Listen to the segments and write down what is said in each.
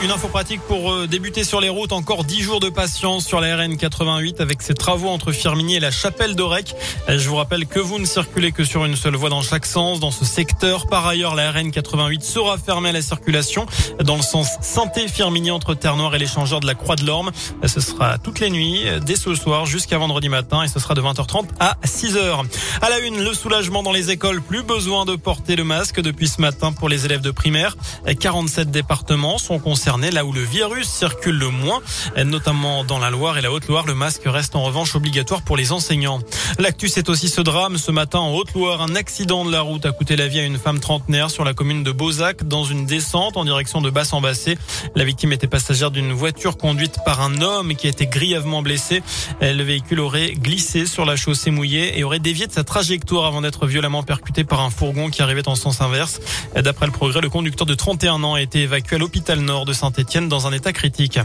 Une info pratique pour euh, débuter sur les routes. Encore 10 jours de patience sur la RN 88 avec ses travaux entre Firminy et la Chapelle d'Orec. Euh, je vous rappelle que vous ne circulez que sur une seule voie dans chaque sens dans ce secteur. Par ailleurs, la RN 88 sera fermée à la circulation dans le sens Santé-Firminy entre Terre-Noire et l'échangeur de la Croix de l'Orme. Euh, ce sera toutes les nuits, dès ce soir jusqu'à vendredi matin et ce sera de 20h30 à 6h. À la une, le soulagement dans les écoles. Plus besoin de porter le masque depuis ce matin pour les élèves de primaire. 47 départements sont concernés là où le virus circule le moins, notamment dans la Loire et la Haute-Loire. Le masque reste en revanche obligatoire pour les enseignants. L'actu, c'est aussi ce drame. Ce matin, en Haute-Loire, un accident de la route a coûté la vie à une femme trentenaire sur la commune de Beauzac dans une descente en direction de Basse-en-Bassé. La victime était passagère d'une voiture conduite par un homme qui a été grièvement blessé. Le véhicule aurait glissé sur la chaussée mouillée et aurait dévié de sa trajectoire avant d'être violemment percuté par un fourgon qui arrivait en sens inverse. D'après le progrès, le conducteur de 31 ans a été évacué à l'hôpital nord de Saint-Etienne dans un état critique.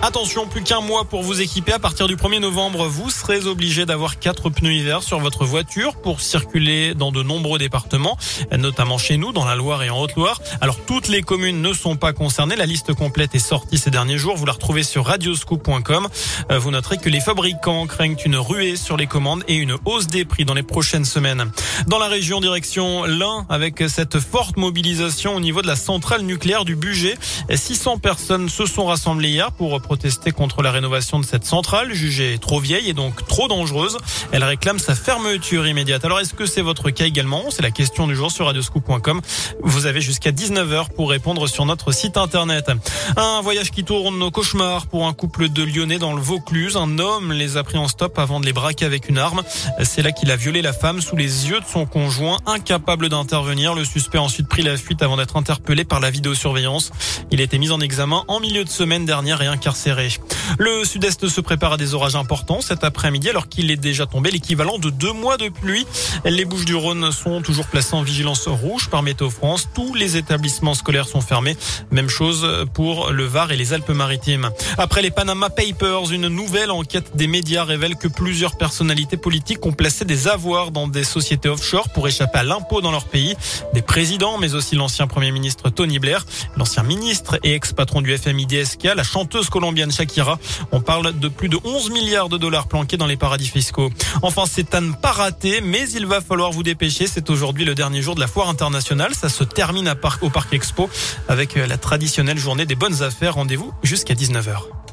Attention, plus qu'un mois pour vous équiper. À partir du 1er novembre, vous serez obligé d'avoir quatre pneus hiver sur votre voiture pour circuler dans de nombreux départements, notamment chez nous, dans la Loire et en Haute-Loire. Alors, toutes les communes ne sont pas concernées. La liste complète est sortie ces derniers jours. Vous la retrouvez sur radioscoop.com. Euh, vous noterez que les fabricants craignent une ruée sur les commandes et une hausse des prix dans les prochaines semaines. Dans la région, direction l'Ain, avec cette forte mobilisation au niveau de la centrale nucléaire du budget. 600 personnes se sont rassemblées hier pour protester contre la rénovation de cette centrale, jugée trop vieille et donc trop dangereuse. Elle réclame sa fermeture immédiate. Alors est-ce que c'est votre cas également? C'est la question du jour sur radioscoop.com. Vous avez jusqu'à 19h pour répondre sur notre site internet. Un voyage qui tourne au cauchemar pour un couple de Lyonnais dans le Vaucluse. Un homme les a pris en stop avant de les braquer avec une arme. C'est là qu'il a violé la femme sous les yeux de son conjoint, incapable d'intervenir. Le suspect a ensuite pris la fuite avant d'être interpellé par la vidéosurveillance. Il a été mis en examen en milieu de semaine dernière et incarcéré le sud-est se prépare à des orages importants cet après-midi alors qu'il est déjà tombé l'équivalent de deux mois de pluie. Les Bouches du Rhône sont toujours placées en vigilance rouge par Météo France. Tous les établissements scolaires sont fermés. Même chose pour le Var et les Alpes-Maritimes. Après les Panama Papers, une nouvelle enquête des médias révèle que plusieurs personnalités politiques ont placé des avoirs dans des sociétés offshore pour échapper à l'impôt dans leur pays. Des présidents, mais aussi l'ancien premier ministre Tony Blair, l'ancien ministre et ex-patron du FMI DSK, la chanteuse colombienne Shakira. On parle de plus de 11 milliards de dollars planqués dans les paradis fiscaux. Enfin, c'est à ne pas rater, mais il va falloir vous dépêcher. C'est aujourd'hui le dernier jour de la foire internationale. Ça se termine au Parc Expo avec la traditionnelle journée des bonnes affaires. Rendez-vous jusqu'à 19h.